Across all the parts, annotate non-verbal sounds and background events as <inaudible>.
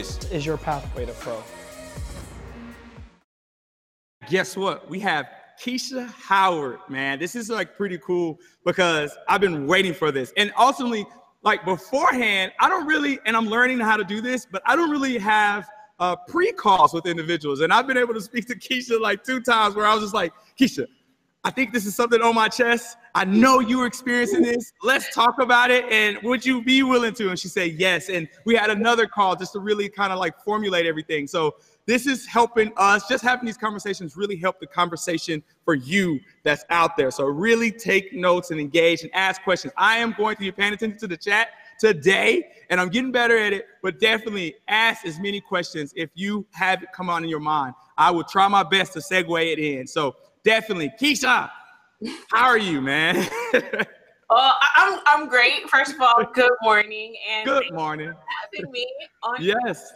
this is your pathway to pro. Guess what? We have Keisha Howard, man. This is like pretty cool because I've been waiting for this. And ultimately, like beforehand, I don't really, and I'm learning how to do this, but I don't really have uh, pre-calls with individuals. And I've been able to speak to Keisha like two times where I was just like, Keisha, I think this is something on my chest. I know you were experiencing this. Let's talk about it. And would you be willing to? And she said yes. And we had another call just to really kind of like formulate everything. So this is helping us. Just having these conversations really help the conversation for you that's out there. So really take notes and engage and ask questions. I am going to be paying attention to the chat today, and I'm getting better at it. But definitely ask as many questions if you have it come on in your mind. I will try my best to segue it in. So definitely. Keisha, how are you, man? <laughs> Oh, I'm I'm great. First of all, good morning and good morning. having me on yes.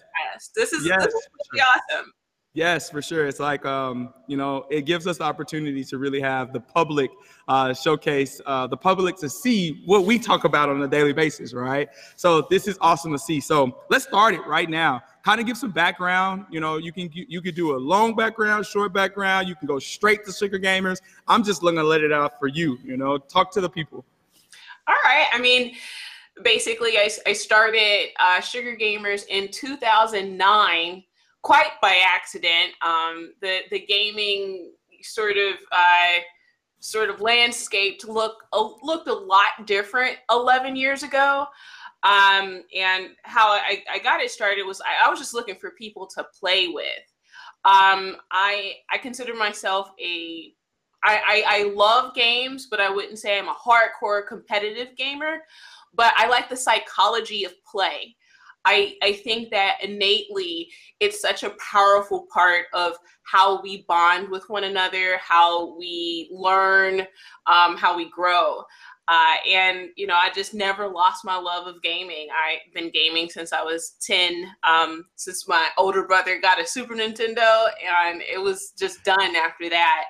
This is yes, this is sure. awesome. Yes, for sure. It's like um, you know, it gives us the opportunity to really have the public uh, showcase uh, the public to see what we talk about on a daily basis, right? So this is awesome to see. So let's start it right now kind of give some background. You know, you can you could do a long background, short background. You can go straight to Sugar Gamers. I'm just gonna let it out for you. You know, talk to the people. All right. I mean, basically, I, I started uh, Sugar Gamers in 2009, quite by accident. Um, the the gaming sort of uh, sort of landscape look uh, looked a lot different 11 years ago. Um, and how I, I got it started was I, I was just looking for people to play with. Um, I I consider myself a I, I, I love games, but I wouldn't say I'm a hardcore competitive gamer. But I like the psychology of play. I, I think that innately it's such a powerful part of how we bond with one another, how we learn, um, how we grow. Uh, and you know, I just never lost my love of gaming. I've been gaming since I was 10, um, since my older brother got a Super Nintendo, and it was just done after that.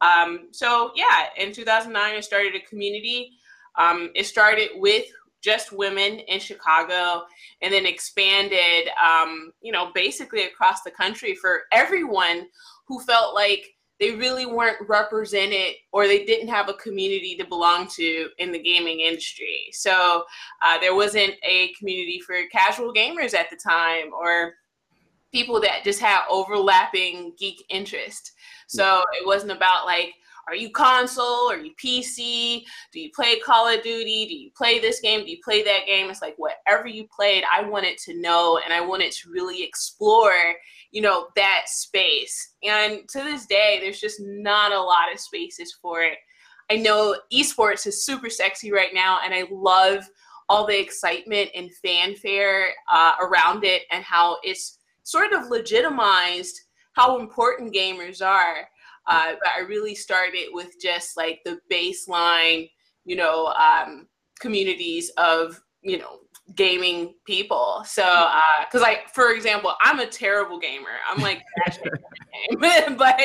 Um, so yeah, in 2009, I started a community. Um, it started with just women in Chicago, and then expanded, um, you know, basically across the country for everyone who felt like they really weren't represented or they didn't have a community to belong to in the gaming industry. So uh, there wasn't a community for casual gamers at the time or people that just had overlapping geek interest. So it wasn't about like, are you console? Are you PC? Do you play Call of Duty? Do you play this game? Do you play that game? It's like whatever you played, I wanted to know and I wanted to really explore, you know, that space. And to this day, there's just not a lot of spaces for it. I know esports is super sexy right now, and I love all the excitement and fanfare uh, around it and how it's sort of legitimized how important gamers are. Uh, but I really started with just like the baseline, you know, um, communities of, you know, gaming people. So, because uh, like for example, I'm a terrible gamer. I'm like, <laughs> <laughs> but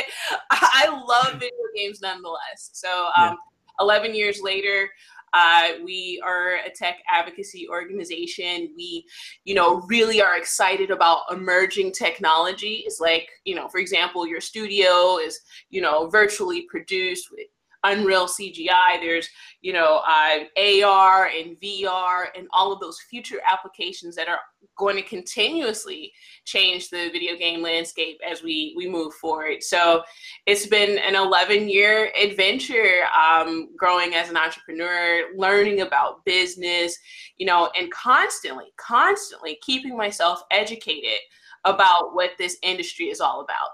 I love video games nonetheless. So, um, yeah. 11 years later, uh, we are a tech advocacy organization. We, you know, really are excited about emerging technologies. Like, you know, for example, your studio is, you know, virtually produced with Unreal CGI. There's, you know, uh, AR and VR and all of those future applications that are going to continuously change the video game landscape as we we move forward. So it's been an 11 year adventure um, growing as an entrepreneur, learning about business, you know, and constantly, constantly keeping myself educated about what this industry is all about.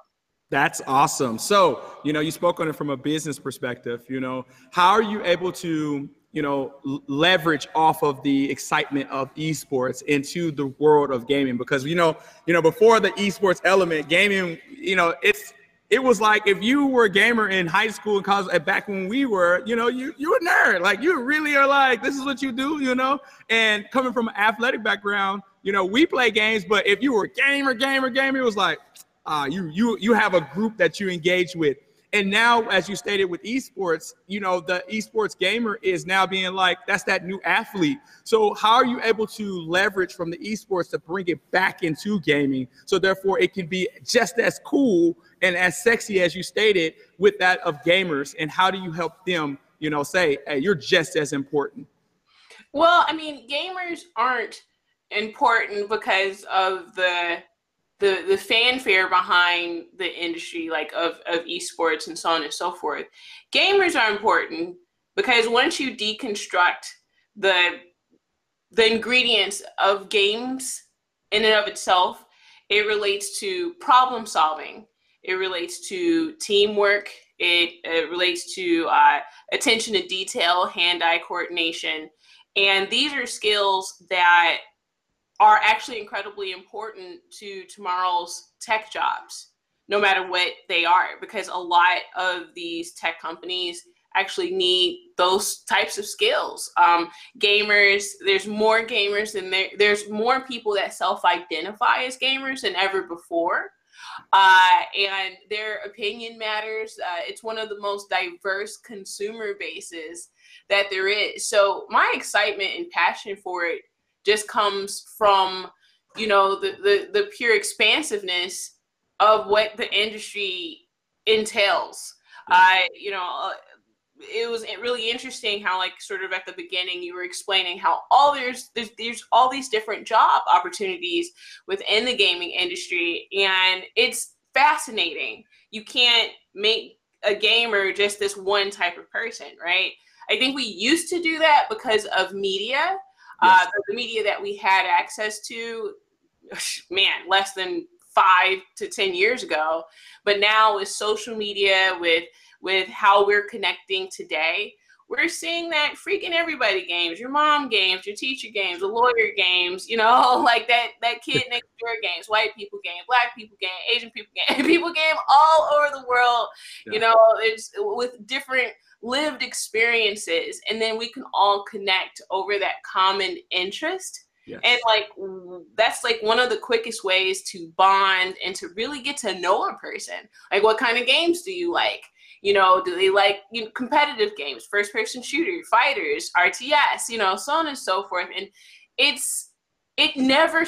That's awesome. So, you know, you spoke on it from a business perspective. You know, how are you able to, you know, leverage off of the excitement of esports into the world of gaming? Because you know, you know, before the esports element, gaming, you know, it's it was like if you were a gamer in high school and college eh, back when we were, you know, you you were a nerd. Like you really are like, this is what you do, you know. And coming from an athletic background, you know, we play games, but if you were gamer, gamer, gamer, it was like uh, you you you have a group that you engage with. And now, as you stated with esports, you know, the esports gamer is now being like, that's that new athlete. So, how are you able to leverage from the esports to bring it back into gaming? So, therefore, it can be just as cool and as sexy as you stated with that of gamers. And how do you help them, you know, say, hey, you're just as important? Well, I mean, gamers aren't important because of the the the fanfare behind the industry like of of esports and so on and so forth. Gamers are important because once you deconstruct the the ingredients of games in and of itself it relates to problem solving. It relates to teamwork. It, it relates to uh, attention to detail hand-eye coordination. And these are skills that are actually incredibly important to tomorrow's tech jobs, no matter what they are, because a lot of these tech companies actually need those types of skills. Um, gamers, there's more gamers than there, there's more people that self-identify as gamers than ever before. Uh, and their opinion matters. Uh, it's one of the most diverse consumer bases that there is. So my excitement and passion for it just comes from you know the the, the pure expansiveness of what the industry entails. I you know uh, it was really interesting how like sort of at the beginning you were explaining how all there's there's there's all these different job opportunities within the gaming industry and it's fascinating. You can't make a gamer just this one type of person, right? I think we used to do that because of media uh, the media that we had access to, <laughs> man, less than five to ten years ago. But now with social media, with with how we're connecting today, we're seeing that freaking everybody games, your mom games, your teacher games, the lawyer games, you know, <laughs> like that that kid next door games, white people game, black people game, Asian people game, <laughs> people game all over the world. Yeah. You know, it's with different lived experiences and then we can all connect over that common interest. Yes. and like that's like one of the quickest ways to bond and to really get to know a person. Like what kind of games do you like? You know do they like you know, competitive games first person shooter fighters rts you know so on and so forth. And it's it never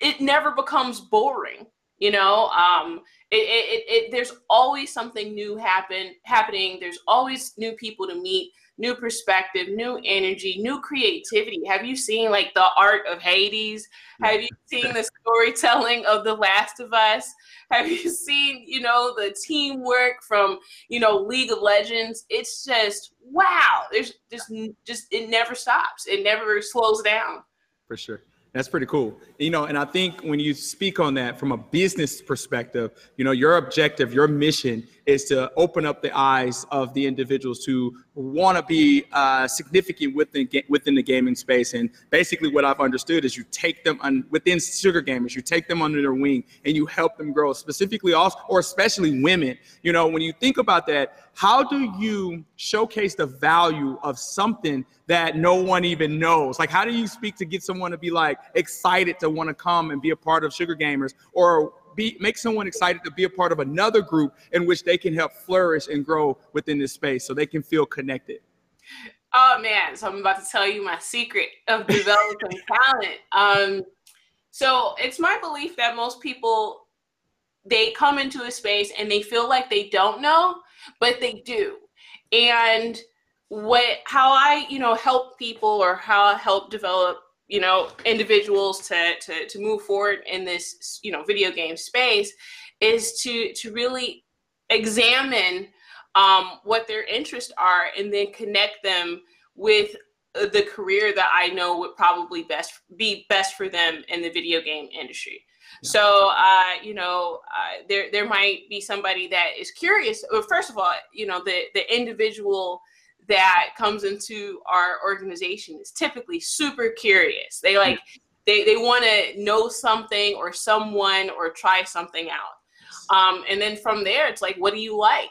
it never becomes boring you know? Um it, it, it, there's always something new happen happening. There's always new people to meet new perspective new energy new creativity. Have you seen like the art of hades? Have you seen the storytelling of the last of us? Have you seen you know the teamwork from you know league of legends? It's just wow. There's just just it never stops. It never slows down. For sure that's pretty cool. You know, and I think when you speak on that from a business perspective, you know, your objective, your mission is to open up the eyes of the individuals who want to be uh, significant within within the gaming space. And basically, what I've understood is you take them on, within Sugar Gamers, you take them under their wing and you help them grow. Specifically, also or especially women. You know, when you think about that, how do you showcase the value of something that no one even knows? Like, how do you speak to get someone to be like excited to want to come and be a part of Sugar Gamers or be make someone excited to be a part of another group in which they can help flourish and grow within this space so they can feel connected? Oh man, so I'm about to tell you my secret of <laughs> developing talent. Um, so it's my belief that most people they come into a space and they feel like they don't know, but they do. And what how I, you know, help people or how I help develop you know individuals to, to to move forward in this you know video game space is to to really examine um, what their interests are and then connect them with the career that I know would probably best be best for them in the video game industry. Yeah. So, uh, you know, uh, there there might be somebody that is curious. Well, first of all, you know, the the individual that comes into our organization is typically super curious. They like they they want to know something or someone or try something out. Um, and then from there, it's like, what do you like?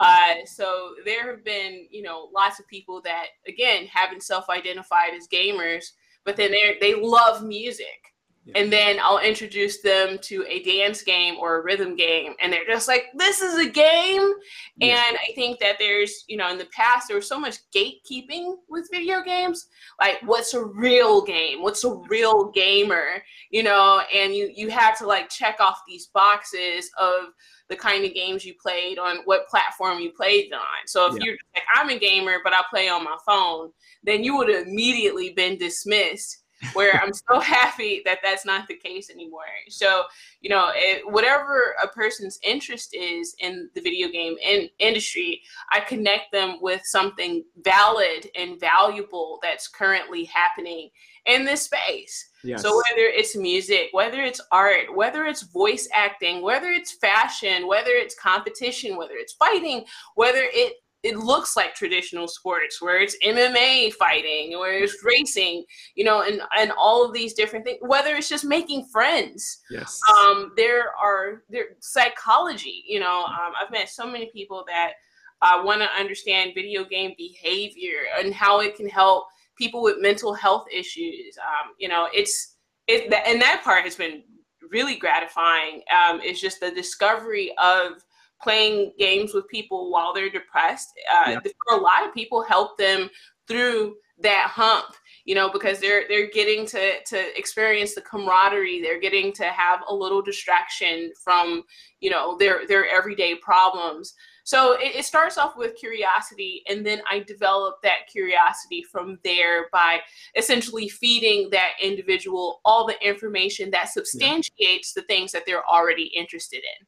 Uh, so there have been, you know, lots of people that again haven't self-identified as gamers, but then they they love music. And then I'll introduce them to a dance game or a rhythm game, and they're just like, "This is a game." Yeah. And I think that there's, you know, in the past there was so much gatekeeping with video games, like what's a real game, what's a real gamer, you know, and you you had to like check off these boxes of the kind of games you played on what platform you played on. So if yeah. you're like, I'm a gamer, but I play on my phone, then you would have immediately been dismissed where I'm so <laughs> happy that that's not the case anymore. So, you know, it, whatever a person's interest is in the video game in, industry, I connect them with something valid and valuable that's currently happening in this space. Yes. So whether it's music, whether it's art, whether it's voice acting, whether it's fashion, whether it's competition, whether it's fighting, whether it it looks like traditional sports where it's MMA fighting, where it's racing, you know, and and all of these different things. Whether it's just making friends, yes. Um, there are there psychology. You know, um, I've met so many people that uh, want to understand video game behavior and how it can help people with mental health issues. Um, you know, it's it and that part has been really gratifying. Um, it's just the discovery of playing games with people while they're depressed. Uh, yeah. For a lot of people, help them through that hump you know because they're they're getting to to experience the camaraderie they're getting to have a little distraction from you know their their everyday problems so it, it, starts off with curiosity and then i develop that curiosity from there by essentially feeding that individual all the information that substantiates yeah. the things that they're already interested in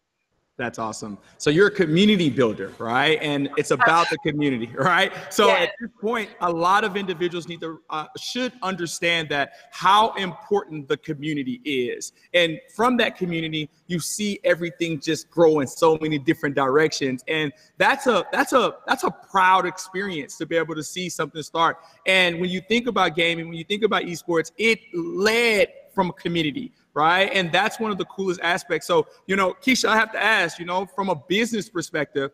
that's awesome. So you're a community builder, right? And it's about the community, <laughs> right? So yeah. at this point, a lot of individuals need to uh, should understand that how important the community is, and from that community, you see everything just grow in so many different directions, and that's a that's a that's a proud experience to be able to see something start. And when you think about gaming, when you think about esports, it led from a community right? And that's one of the coolest aspects. So, you know, Keisha, I have to ask, you know, from a business perspective,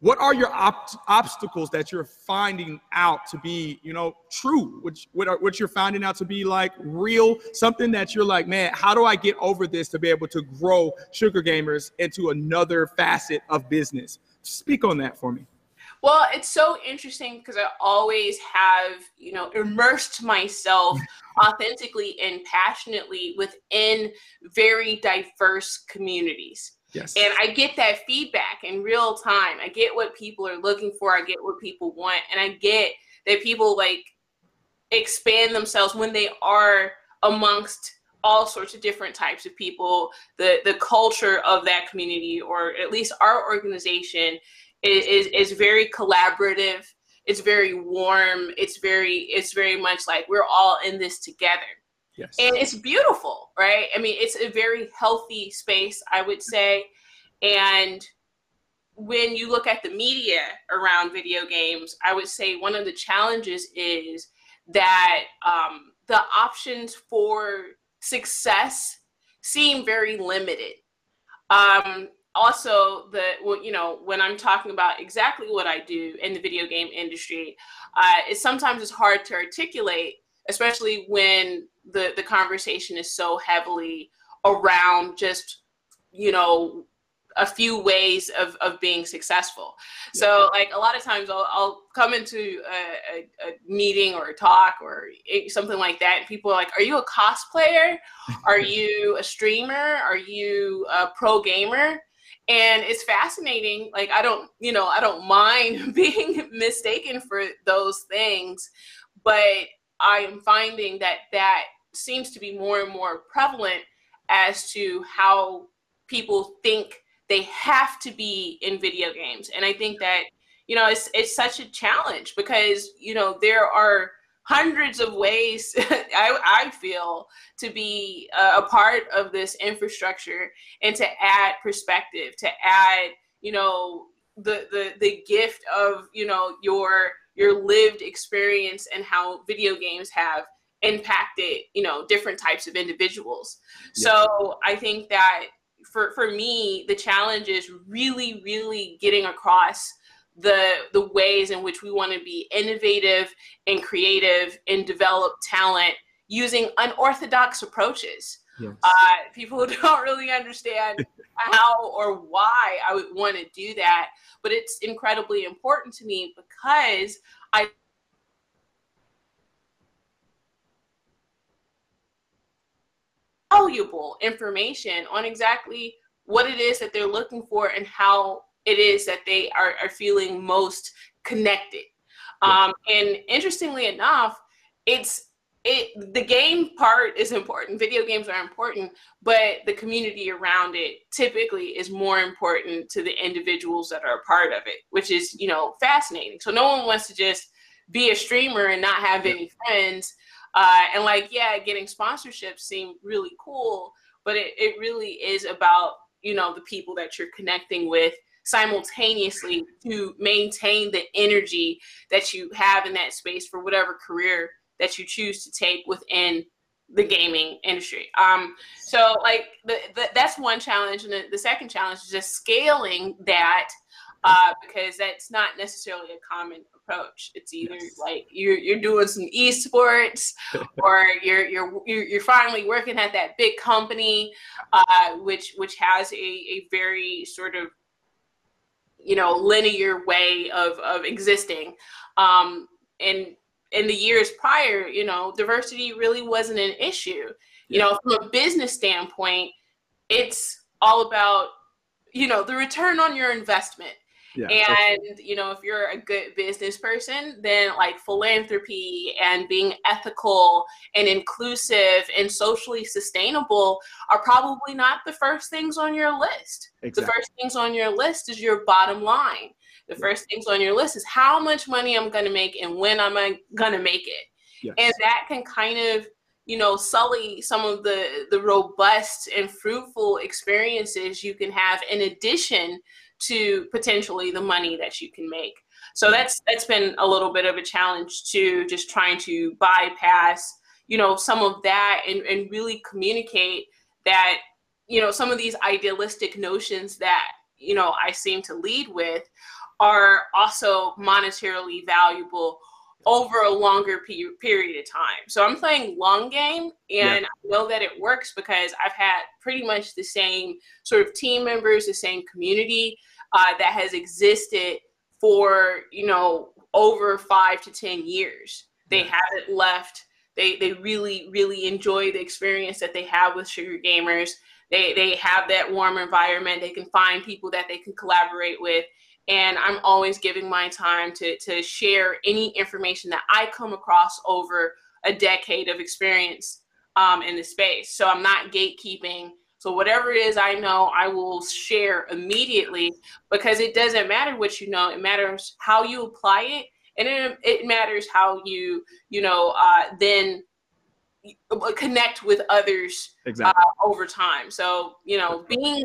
what are your op- obstacles that you're finding out to be, you know, true? Which what, are, what you're finding out to be like real, something that you're like, man, how do I get over this to be able to grow Sugar Gamers into another facet of business? Speak on that for me. Well, it's so interesting because I always have, you know, immersed myself <laughs> authentically and passionately within very diverse communities. Yes. And I get that feedback in real time. I get what people are looking for. I get what people want. And I get that people like expand themselves when they are amongst all sorts of different types of people. The the culture of that community or at least our organization is, is, very collaborative. It's very warm. It's very it's very much like we're all in this together. Yes. And it's beautiful, right? I mean, it's a very healthy space, I would say. And when you look at the media around video games, I would say one of the challenges is that um, the options for success seem very limited. Um, also the you know when i'm talking about exactly what i do in the video game industry uh, it sometimes is hard to articulate especially when the the conversation is so heavily around just you know a few ways of, of being successful. So like a lot of times I'll, I'll come into a, a, a, meeting or a talk or something like that. And people are like, are you a cosplayer? Are <laughs> you a streamer? Are you a pro gamer? And it's fascinating like i don't you know i don't mind <laughs> being mistaken for those things but i am finding that that seems to be more and more prevalent as to how people think they have to be in video games. And i think that you know it's it's such a challenge because you know there are hundreds of ways <laughs> I, I, feel to be a part of this infrastructure and to add perspective to add you know the the the gift of you know your your lived experience and how video games have impacted you know different types of individuals yeah. so i think that for for me the challenge is really really getting across the the ways in which we want to be innovative and creative and develop talent using unorthodox approaches. Yes. Uh, people <laughs> don't really understand how or why I would want to do that, but it's incredibly important to me because I valuable information on exactly what it is that they're looking for and how it is that they are, are feeling most connected. Um, and interestingly enough, it's it the game part is important. Video games are important, but the community around it typically is more important to the individuals that are a part of it, which is you know fascinating. So no one wants to just be a streamer and not have any friends. Uh, and like, yeah, getting sponsorships seem really cool, but it, it really is about you know the people that you're connecting with simultaneously to maintain the energy that you have in that space for whatever career that you choose to take within the gaming industry. Um, so like the, the, that's one challenge, and the, the second challenge is just scaling that uh, because that's not necessarily a common approach. It's either yes. like you're you're doing some esports, <laughs> or you're you're you're finally working at that big company, uh, which which has a a very sort of you know linear way of of existing, um, and in the years prior, you know, diversity really wasn't an issue. You know, from a business standpoint, it's all about you know the return on your investment yeah, and you know, if you're a good business person, then like philanthropy and being ethical and inclusive and socially sustainable are probably not the first things on your list. Exactly. The first things on your list is your bottom line. The first things on your list is how much money I'm going to make and when I'm going to make it. Yes. And that can kind of you know sully some of the the robust and fruitful experiences you can have in addition to potentially the money that you can make. So that's that's been a little bit of a challenge too, just trying to bypass, you know, some of that and, and really communicate that, you know, some of these idealistic notions that, you know, I seem to lead with are also monetarily valuable over a longer pe- period of time. So I'm playing long game and yeah. I know that it works because I've had pretty much the same sort of team members, the same community uh, that has existed for you know over five to ten years. They haven't left. They they really really enjoy the experience that they have with Sugar Gamers. They they have that warm environment. They can find people that they can collaborate with. And I'm always giving my time to to share any information that I come across over a decade of experience um, in the space. So I'm not gatekeeping so whatever it is I know, I will share immediately because it doesn't matter what you know. It matters how you apply it, and it, it matters how you you know uh, then connect with others exactly. uh, over time. So you know, being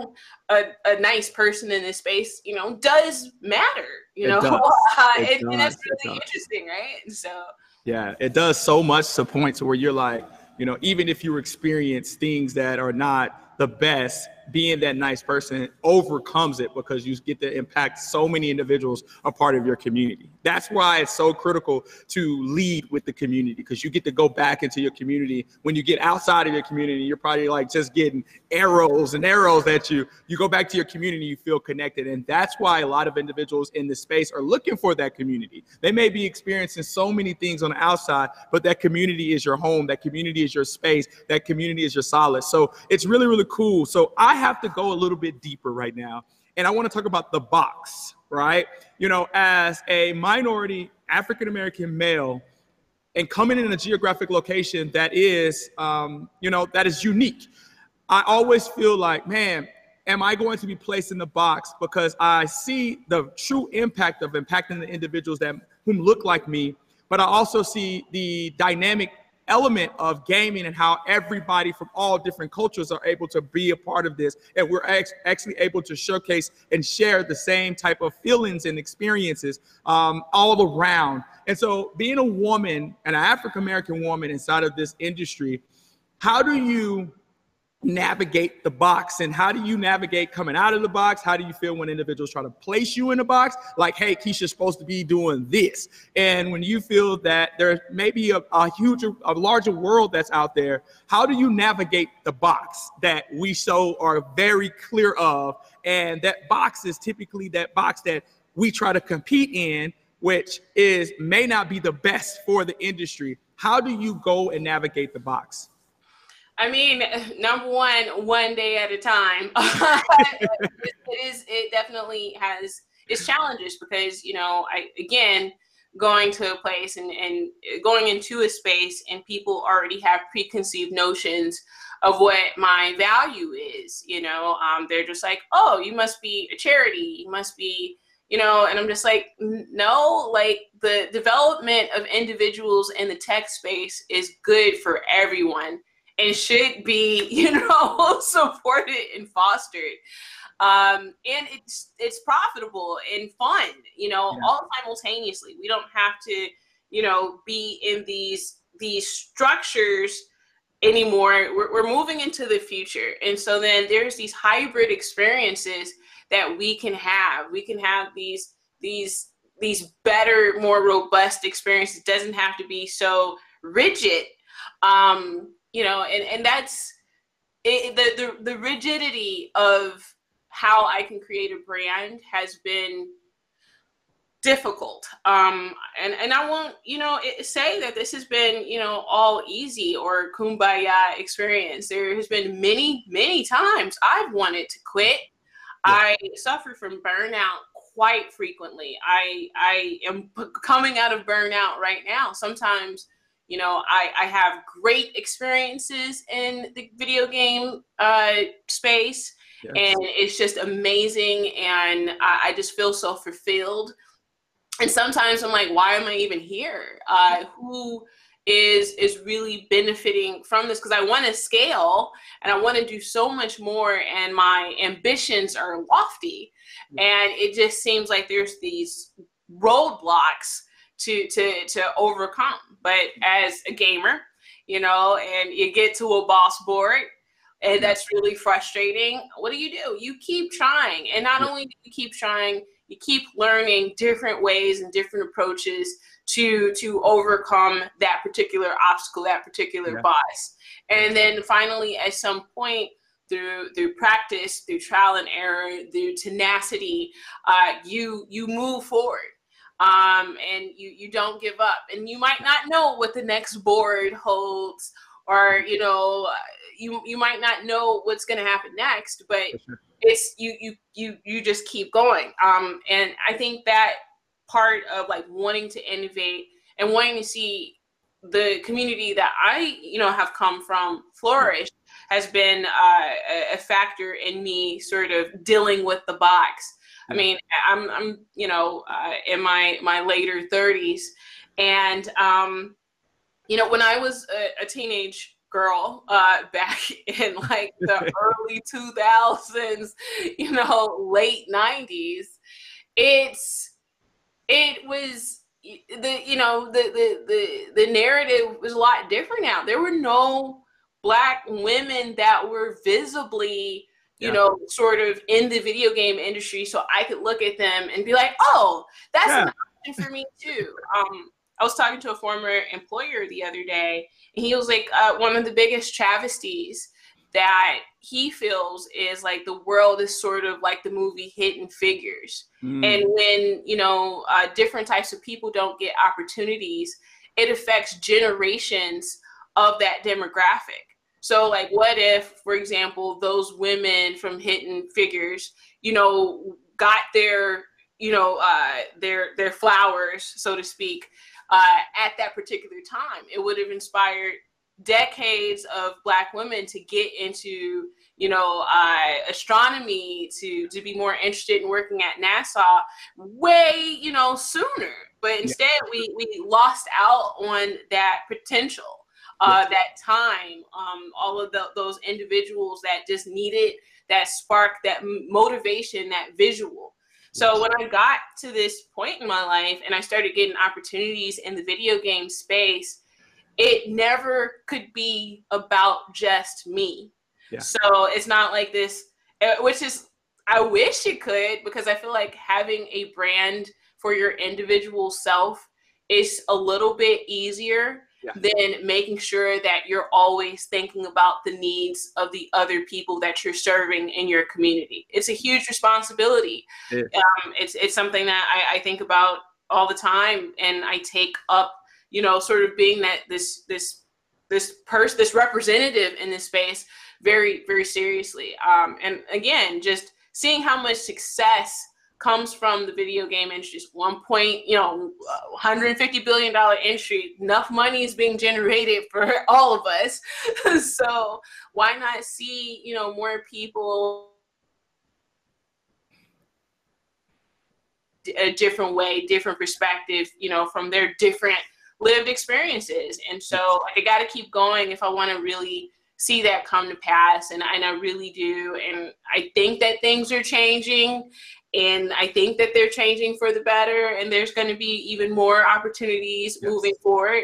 a, a nice person in this space, you know, does matter. You it know, <laughs> uh, it, and that's really interesting, right? So yeah, it does so much to points where you're like, you know, even if you experience things that are not the best being that nice person overcomes it because you get to impact so many individuals a part of your community. That's why it's so critical to lead with the community because you get to go back into your community. When you get outside of your community, you're probably like just getting arrows and arrows at you. You go back to your community, you feel connected. And that's why a lot of individuals in this space are looking for that community. They may be experiencing so many things on the outside, but that community is your home, that community is your space, that community is your solace. So it's really, really cool. So I have to go a little bit deeper right now. And I want to talk about the box, right? You know, as a minority African American male and coming in a geographic location that is, um, you know, that is unique, I always feel like, man, am I going to be placed in the box because I see the true impact of impacting the individuals that whom look like me, but I also see the dynamic element of gaming and how everybody from all different cultures are able to be a part of this. And we're actually able to showcase and share the same type of feelings and experiences um, all around. And so, being a woman, and an African American woman inside of this industry, how do you navigate the box. And how do you navigate coming out of the box? How do you feel when individuals try to place you in the box? Like hey keisha's supposed to be doing this. And when you feel that there may be a, a huge a larger world that's out there how do you navigate the box that we so are very clear of? And that box is typically that box that we try to compete in which is may not be the best for the industry. How do you go and navigate the box I mean, <laughs> number one, one day at a time. <laughs> it is. It definitely has its challenges because you know, I again going to a place and, and going into a space and people already have preconceived notions of what my value is. You know, um, they're just like, oh, you must be a charity. You must be you know and i'm just like no like the development of individuals in the tech space is good for everyone and should be, <laughs> you know, supported and fostered. Um, and it's it's profitable and fun, you know, yeah. all simultaneously. We don't have to, you know, be in these these structures anymore. We're, we're moving into the future, and so then there's these hybrid experiences that we can have. We can have these these these better, more robust experiences. It doesn't have to be so rigid. Um, you know, and and that's it, the the the rigidity of how I can create a brand has been difficult. Um, and and I won't, you know, it, say that this has been, you know, all easy or kumbaya experience. There has been many, many times I've wanted to quit. Yeah. I suffer from burnout quite frequently. I I am coming out of burnout right now. Sometimes you know, I, I have great experiences in the video game uh, space, yes. and it's just amazing. And I, I, just feel so fulfilled. And sometimes I'm like, why am I even here? Uh, who is is really benefiting from this? Because I want to scale and I want to do so much more, and my ambitions are lofty. And it just seems like there's these roadblocks to to to overcome. But as a gamer, you know, and you get to a boss board and that's really frustrating. What do you do? You keep trying. And not only do you keep trying, you keep learning different ways and different approaches to to overcome that particular obstacle, that particular yeah. boss. And then finally at some point through through practice, through trial and error, through tenacity, uh, you you move forward um, and you you don't give up. And you might not know what the next board holds, or you know, you you might not know what's going to happen next, but it's you you you you just keep going. Um, and I think that part of like wanting to innovate and wanting to see the community that I you know have come from flourish has been uh, a factor in me sort of dealing with the box I mean, I'm I'm you know uh, in my my later 30s, and um, you know when I was a, a teenage girl uh, <laughs> back in like the <laughs> early 2000s, you know, late 90s, it's it was the you know the the the the narrative was a lot different now. There were no black women that were visibly you yeah. know, sort of in the video game industry, so I could look at them and be like, "Oh, that's yeah. an option for me too." Um, I was talking to a former employer the other day, and he was like, uh, "One of the biggest travesties that he feels is like the world is sort of like the movie Hidden Figures, mm. and when you know uh, different types of people don't get opportunities, it affects generations of that demographic." So, like, what if, for example, those women from Hidden Figures, you know, got their, you know, uh, their their flowers, so to speak, uh, at that particular time? It would have inspired decades of Black women to get into, you know, uh, astronomy, to to be more interested in working at NASA, way, you know, sooner. But instead, yeah. we we lost out on that potential uh, that time, um, all of the, those individuals that just needed that spark, that motivation, that visual. So when I got to this point in my life and I started getting opportunities in the video game space, it never could be about just me. Yeah. So it's not like this, uh, which is, I wish it could because I feel like having a brand for your individual self is a little bit easier yeah. than making sure that you're always thinking about the needs of the other people that you're serving in your community. It's a huge responsibility. Yeah. Um, it's it's something that I, I think about all the time, and I take up, you know, sort of being that this this this person, this representative in this space, very very seriously. Um, and again, just seeing how much success comes from the video game industry. One point, you know, 150 billion dollar industry. Enough money is being generated for <laughs> all of us. <laughs> so why not see, you know, more people a different way, different perspective, you know, from their different lived experiences. And so I got to keep going if I want to really see that come to pass and, and I really do and I think that things are changing and I think that they're changing for the better, and there's going to be even more opportunities yes. moving forward.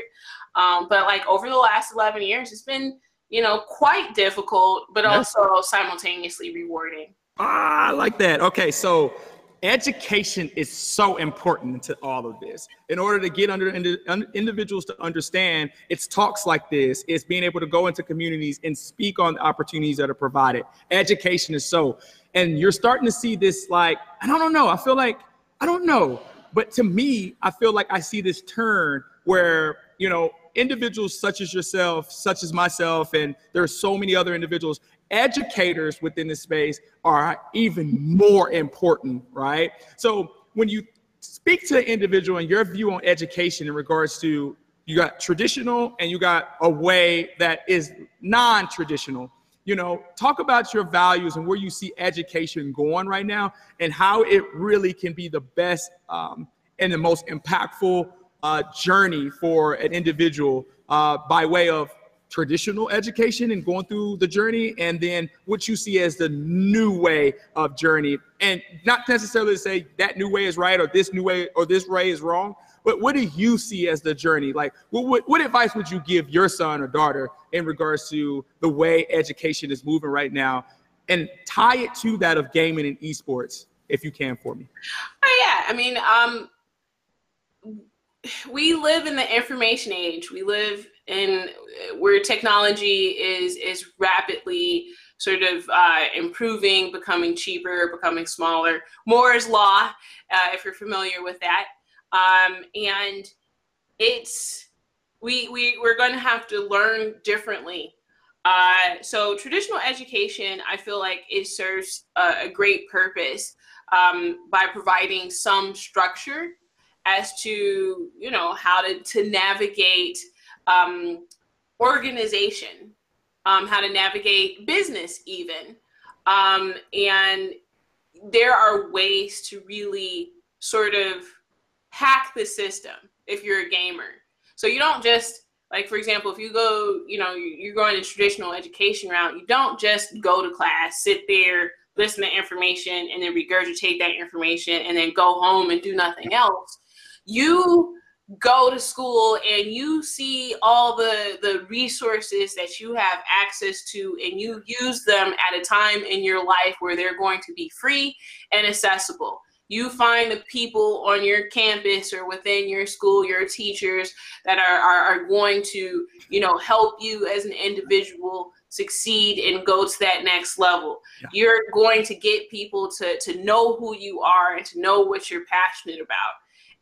Um, but like over the last 11 years, it's been, you know, quite difficult, but yes. also simultaneously rewarding. Ah, I like that. Okay, so education is so important to all of this. In order to get under individuals to understand, it's talks like this, it's being able to go into communities and speak on the opportunities that are provided. Education is so and you're starting to see this like i don't know i feel like i don't know but to me i feel like i see this turn where you know individuals such as yourself such as myself and there are so many other individuals educators within this space are even more important right? So when you speak to an individual and your view on education in regards to you got traditional and you got a way that is non-traditional you know, talk about your values and where you see education going right now and how it really can be the best um, and the most impactful uh, journey for an individual uh, by way of traditional education and going through the journey and then what you see as the new way of journey and not necessarily to say that new way is right or this new way or this way is wrong but what do you see as the journey? Like, what, what, what advice would you give your son or daughter in regards to the way education is moving right now? And tie it to that of gaming and esports, if you can, for me. Oh, yeah. I mean, um, we live in the information age. We live in where technology is is rapidly sort of uh, improving, becoming cheaper, becoming smaller. Moore's law, uh, if you're familiar with that. Um, and it's we we we're going to have to learn differently. Uh, so traditional education, I feel like it serves a, a great purpose um, by providing some structure as to you know how to to navigate um, organization, um, how to navigate business, even, um, and there are ways to really sort of hack the system if you're a gamer. So you don't just like for example, if you go, you know, you're going the traditional education route, you don't just go to class, sit there, listen to information, and then regurgitate that information and then go home and do nothing else. You go to school and you see all the the resources that you have access to and you use them at a time in your life where they're going to be free and accessible. You find the people on your campus or within your school your teachers that are, are, are going to you know help you as an individual succeed and go to that next level. Yeah. you're going to get people to to know who you are and to know what you're passionate about.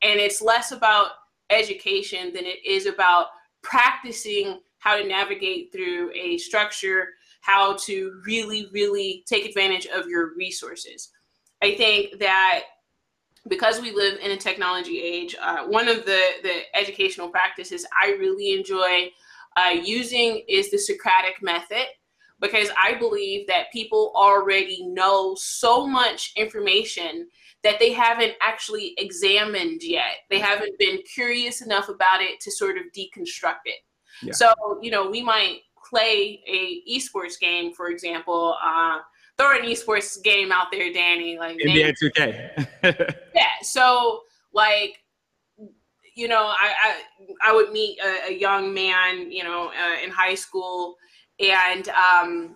And it's less about education than it is about practicing how to navigate through a structure how to really really take advantage of your resources. I think that because we live in a technology age, uh, one of the, the educational practices I really enjoy uh, using is the Socratic method because I believe that people already know so much information that they haven't actually examined yet. They haven't been curious enough about it to sort of deconstruct it. Yeah. So, you know, we might play a esports game, for example, uh, throw an esports game out there, Danny. Like NBA 2K. <laughs> yeah. So like, you know, I I, I would meet a, a, young man, you know, uh, in high school, and um,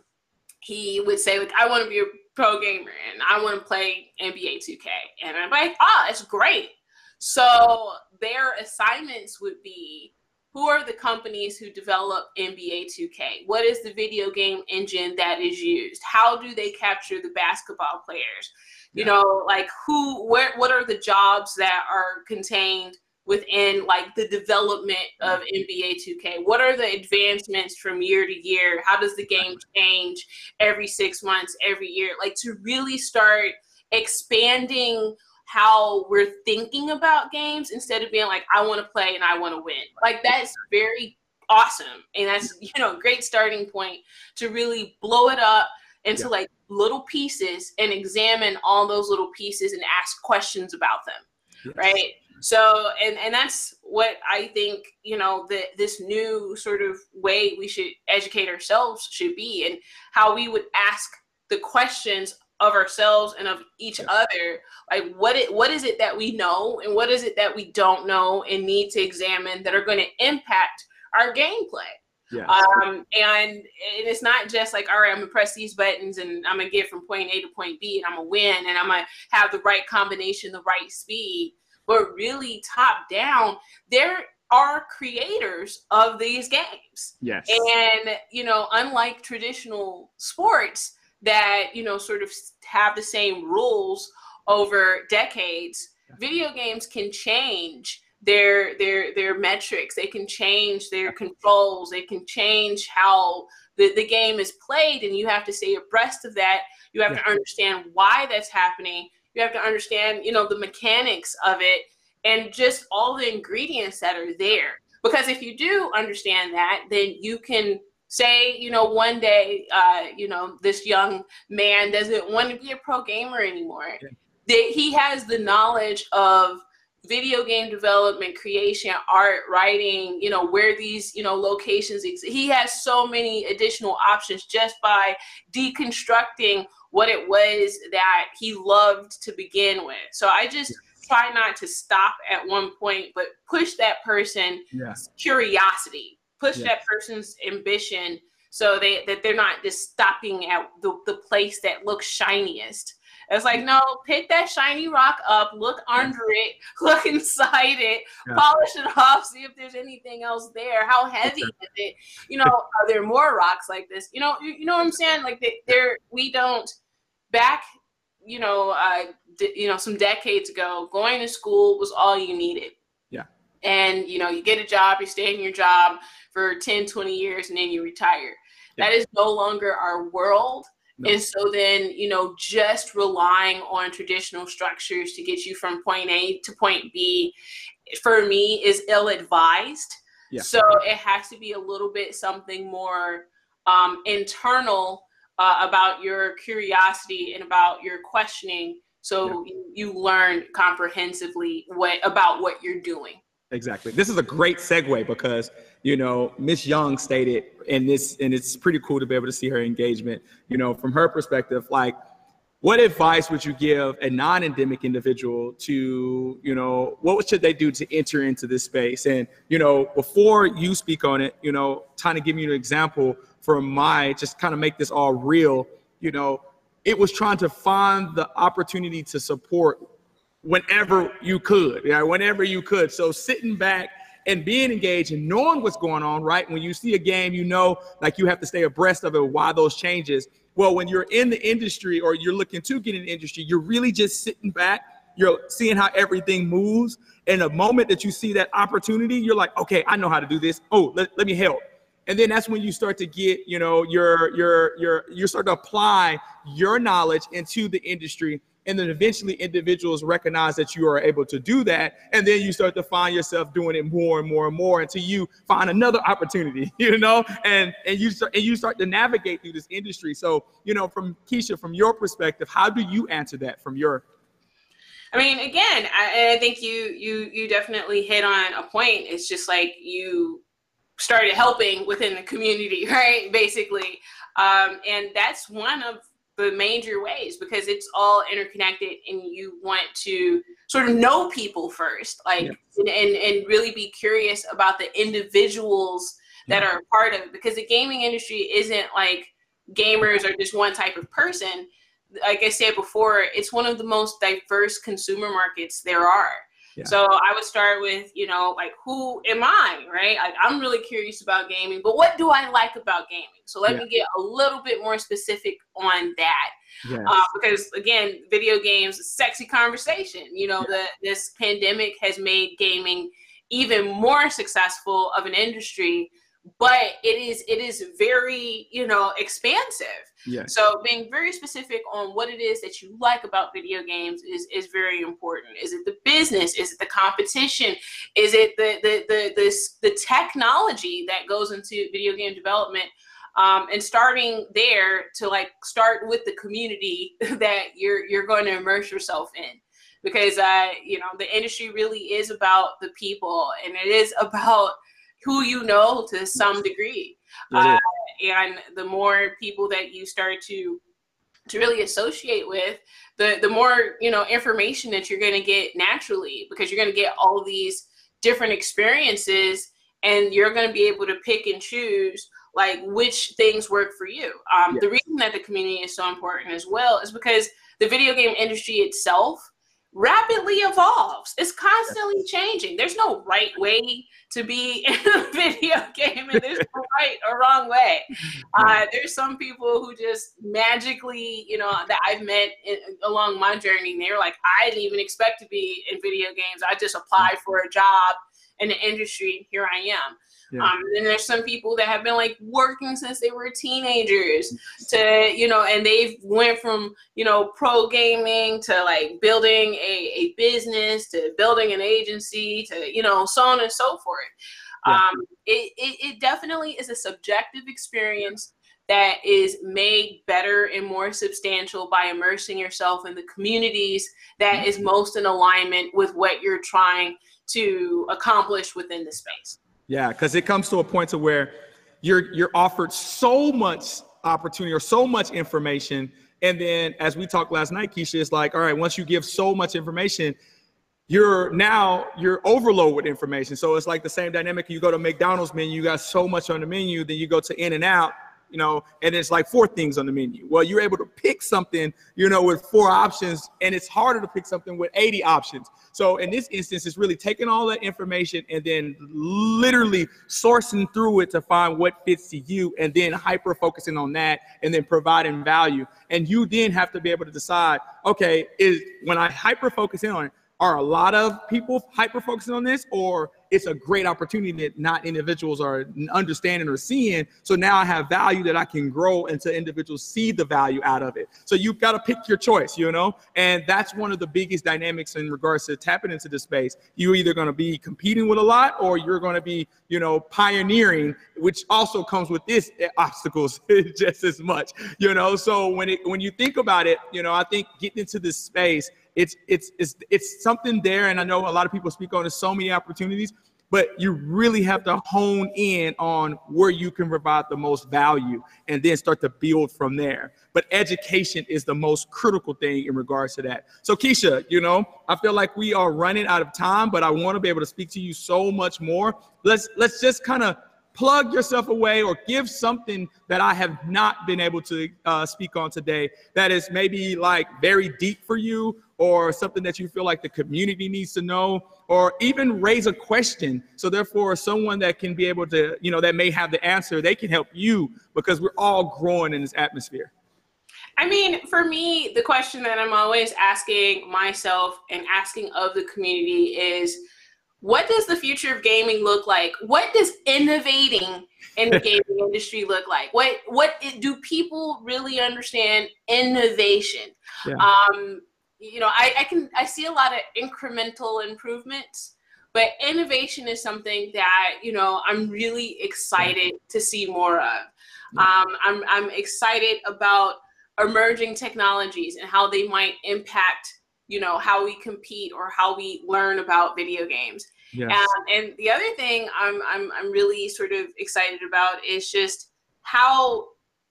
he would say like I want to be a pro gamer and I want to play NBA 2K. And I'm like, ah, oh, it's great. So their assignments would be who are the companies who develop NBA 2K? What is the video game engine that is used? How do they capture the basketball players? You yeah. know, like who, where, what are the jobs that are contained within like the development mm-hmm. of NBA 2K? What are the advancements from year to year? How does the game change every six months, every year? Like to really start expanding how we're thinking about games instead of being like, I want to play and I want to win. Like that's very awesome. And that's, <laughs> you know, a great starting point to really blow it up into yeah. like little pieces and examine all those little pieces and ask questions about them. Yes. Right. So, and, and that's what I think, you know, that this new sort of way we should educate ourselves should be and how we would ask the questions of ourselves and of each other like what it what is it that we know and what is it that we don't know and need to examine that are going to impact our gameplay yeah. Um, and, and it's not just like, all right, I'm gonna press these buttons and I'm gonna get from point A to point B and I'm gonna win and I'm gonna have the right combination, the right speed. But really, top down, there are creators of these games. Yes. And you know, unlike traditional sports, that you know sort of have the same rules over decades video games can change their their their metrics they can change their controls they can change how the, the game is played and you have to stay abreast of that you have yeah. to understand why that's happening you have to understand you know the mechanics of it and just all the ingredients that are there. Because if you do understand that then you can say you know one day uh, you know this young man doesn't want to be a pro gamer anymore. That he has the knowledge of video game development creation art writing you know where these you know locations exist he has so many additional options just by deconstructing what it was that he loved to begin with so i just try not to stop at one point but push that person's yeah. curiosity push yeah. that person's ambition so they that they're not just stopping at the, the place that looks shiniest. It's like, no, pick that shiny rock up, look under it, <laughs> look inside it, yeah. polish it off, see if there's anything else there. How heavy is it? You know, <laughs> are there more rocks like this? You know, you, you know what I'm saying? Like they, they're we don't back, you know, uh, d- you know, some decades ago, going to school was all you needed. Yeah. And you know, you get a job, you stay in your job, for 10, 20 years and then you retire. Yeah. That is no longer our world. No. And so then, you know, just relying on traditional structures to get you from point A to point B, for me, is ill advised. Yeah. So it has to be a little bit something more um, internal uh, about your curiosity and about your questioning. So yeah. you, you learn comprehensively what about what you're doing. Exactly. This is a great segue because you know Miss Young stated, and this and it's pretty cool to be able to see her engagement. You know, from her perspective, like what advice would you give a non-endemic individual to you know what should they do to enter into this space and you know before you speak on it you know trying to give you an example from my just kind of make this all real you know it was trying to find the opportunity to support whenever you could, yeah, whenever you could. So sitting back and being engaged and knowing what's going on, right? When you see a game, you know, like you have to stay abreast of it, why those changes. Well, when you're in the industry or you're looking to get in the industry, you're really just sitting back. You're seeing how everything moves. And the moment that you see that opportunity, you're like, okay, I know how to do this. Oh, let, let me help. And then that's when you start to get, you know, your your your you start to apply your knowledge into the industry and then eventually individuals recognize that you are able to do that and then you start to find yourself doing it more and more and more until you find another opportunity <laughs> you know and and you start and you start to navigate through this industry so you know from keisha from your perspective how do you answer that from your I mean, again, I, I think you you you definitely hit on a point. It's just like you started helping within the community, <laughs> right? Basically, um, and that's one of the major ways because it's all interconnected and you want to sort of know people first like yeah. and, and, and really be curious about the individuals that yeah. are part of it because the gaming industry isn't like gamers are just one type of person. Like I said before, it's one of the most diverse consumer markets there are. Yeah. So I would start with, you know, like who am I, right? Like I'm really curious about gaming, but what do I like about gaming? So let yeah. me get a little bit more specific on that. Yes. Uh, because again, video games, sexy conversation. You know, yeah. the this pandemic has made gaming even more successful of an industry but it is it is very you know expansive. Yes. so being very specific on what it is that you like about video games is is very important. Is it the business? Is it the competition? Is it the the the this the technology that goes into video game development? Um, and starting there to like start with the community <laughs> that you're you're going to immerse yourself in. Because uh, you know the industry really is about the people and it is <laughs> about who you know to some degree. Uh, and the more people that you start to to really associate with, the the more you know information that you're going to get naturally because you're going to get all these different experiences and you're going to be able to pick and choose like which things work for you. Um, yes. The reason that the community is so important as well is because the video game industry itself rapidly evolves. It's constantly changing. There's no right way to be <laughs> in a video game, and there's no right or wrong way. <laughs> Uh, there's some people who just magically, you know, that I've met in, along my journey. They're like, I didn't even expect to be in video games. I just applied for a job in the industry, and here I am. Yeah. Um, and there's some people that have been like working since they were teenagers to, you know, and they've went from, you know, pro gaming to like building a, a business to building an agency to, you know, so on and so forth. Yeah. Um, it, it, it definitely is a subjective experience that is made better and more substantial by immersing yourself in the communities that mm-hmm. is most in alignment with what you're trying to accomplish within the space. Yeah, because it comes to a point to where you're you're offered so much opportunity or so much information, and then as we talked last night, Keisha, it's like, all right, once you give so much information, you're now you're overloaded with information. So it's like the same dynamic. You go to McDonald's menu, you got so much on the menu, then you go to In and Out, you know, and it's like four things on the menu. Well, you're able to pick something, you know, with four options, and it's harder to pick something with 80 options. So in this instance, it's really taking all that information and then literally sourcing through it to find what fits to you, and then hyper focusing on that, and then providing value. And you then have to be able to decide, okay, is when I hyper focus in on it, are a lot of people hyper focusing on this, or it's a great opportunity that not individuals are understanding or seeing. So now I have value that I can grow until individuals see the value out of it. So you've got to pick your choice, you know? And that's one of the biggest dynamics in regards to tapping into the space. You're either going to be competing with a lot or you're going to be, you know, pioneering, which also comes with this eh, obstacles <laughs> just as much, you know? So when it when you think about it, you know, I think getting into this space it's it's it's it's something there, and I know a lot of people speak on. There's so many opportunities, but you really have to hone in on where you can provide the most value, and then start to build from there. But education is the most critical thing in regards to that. So Keisha, you know, I feel like we are running out of time, but I want to be able to speak to you so much more. Let's let's just kind of plug yourself away or give something that I have not been able to uh, speak on today that is maybe like very deep for you or something that you feel like the community needs to know or even raise a question. So therefore someone that can be able to you know that may have the answer they can help you because we're all growing in this atmosphere. I mean, for me, the question that I'm always asking myself and asking of the community is what does the future of gaming look like? What does innovating in the <laughs> gaming industry look like? What what do people really understand innovation? Yeah. Um, you know, I, I can I see a lot of incremental improvements, but innovation is something that you know I'm really excited to see more of. Um, I'm I'm excited about emerging technologies and how they might impact you know how we compete or how we learn about video games Yes. Um, and the other thing I'm, I'm, I'm really sort of excited about is just how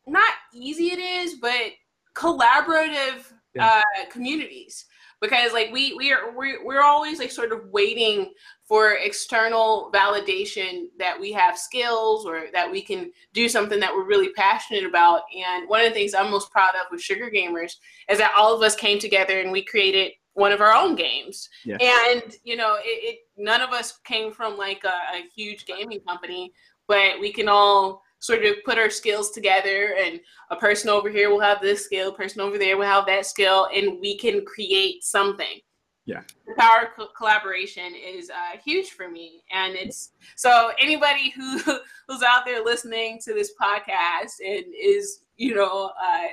not easy it is, but collaborative yeah. uh, communities. because like we we are we're, we're always like sort of waiting for external validation that we have skills or that we can do something that we're really passionate about and one of the things i'm most proud of with sugar gamers is that all of us came together and we created one of our own games. Yes. and you know it, it, none of us came from like a, a huge gaming company but we can all sort of put our skills together and a person over here will have this skill person over there will have that skill and we can create something. Yeah. The power of co- collaboration is uh, huge for me and it's so anybody who <laughs> who's out there listening to this podcast and is you know uh,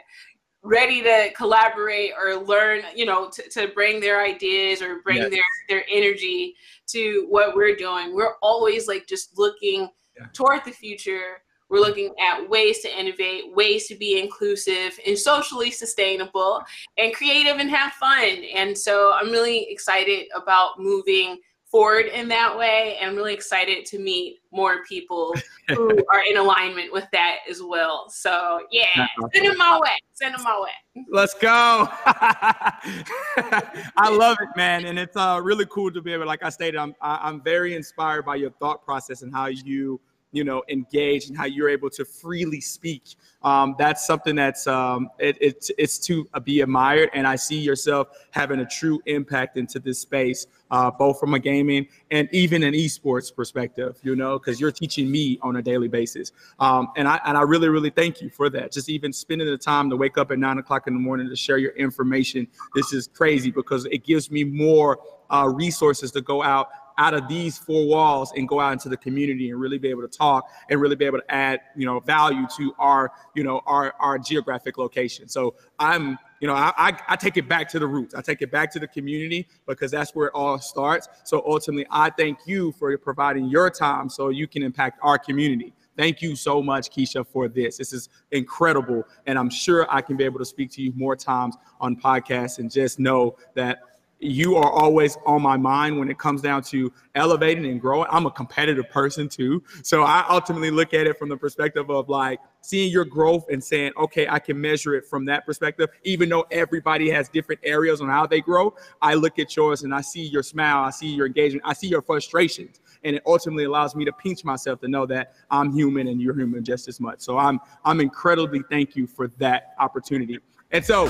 ready to collaborate or learn you know to, to bring their ideas or bring yes. their their energy to what we're doing we're always like just looking yeah. toward the future we're looking at ways to innovate, ways to be inclusive and socially sustainable and creative and have fun. And so I'm really excited about moving forward in that way. And I'm really excited to meet more people who <laughs> are in alignment with that as well. So yeah, send them my way. Send them my way. Let's go. <laughs> I love it, man. And it's uh, really cool to be able, like I stated, I'm, I'm very inspired by your thought process and how you you know engage and how you're able to freely speak um, that's something that's um, it, it's it's to be admired and i see yourself having a true impact into this space uh, both from a gaming and even an esports perspective you know because you're teaching me on a daily basis. Um, and i and i really really thank you for that. Just even spending the time to wake up at nine o'clock in the morning to share your information this is crazy because it gives me more uh, resources to go out out of these four walls and go out into the community and really be able to talk and really be able to add you know value to our you know our our geographic location so i'm you know I, I, I take it back to the roots i take it back to the community because that's where it all starts so ultimately i thank you for providing your time so you can impact our community Thank you so much, Keisha, for this. This is incredible. And I'm sure I can be able to speak to you more times on podcasts and just know that you are always on my mind when it comes down to elevating and growing. I'm a competitive person too. So I ultimately look at it from the perspective of like seeing your growth and saying, okay, I can measure it from that perspective. Even though everybody has different areas on how they grow, I look at yours and I see your smile, I see your engagement, I see your frustrations. And it ultimately allows me to pinch myself to know that I'm human and you're human just as much. So I'm I'm incredibly thank you for that opportunity. And so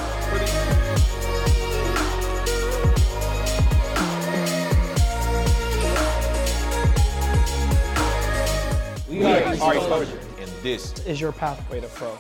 We are and this is your pathway to pro.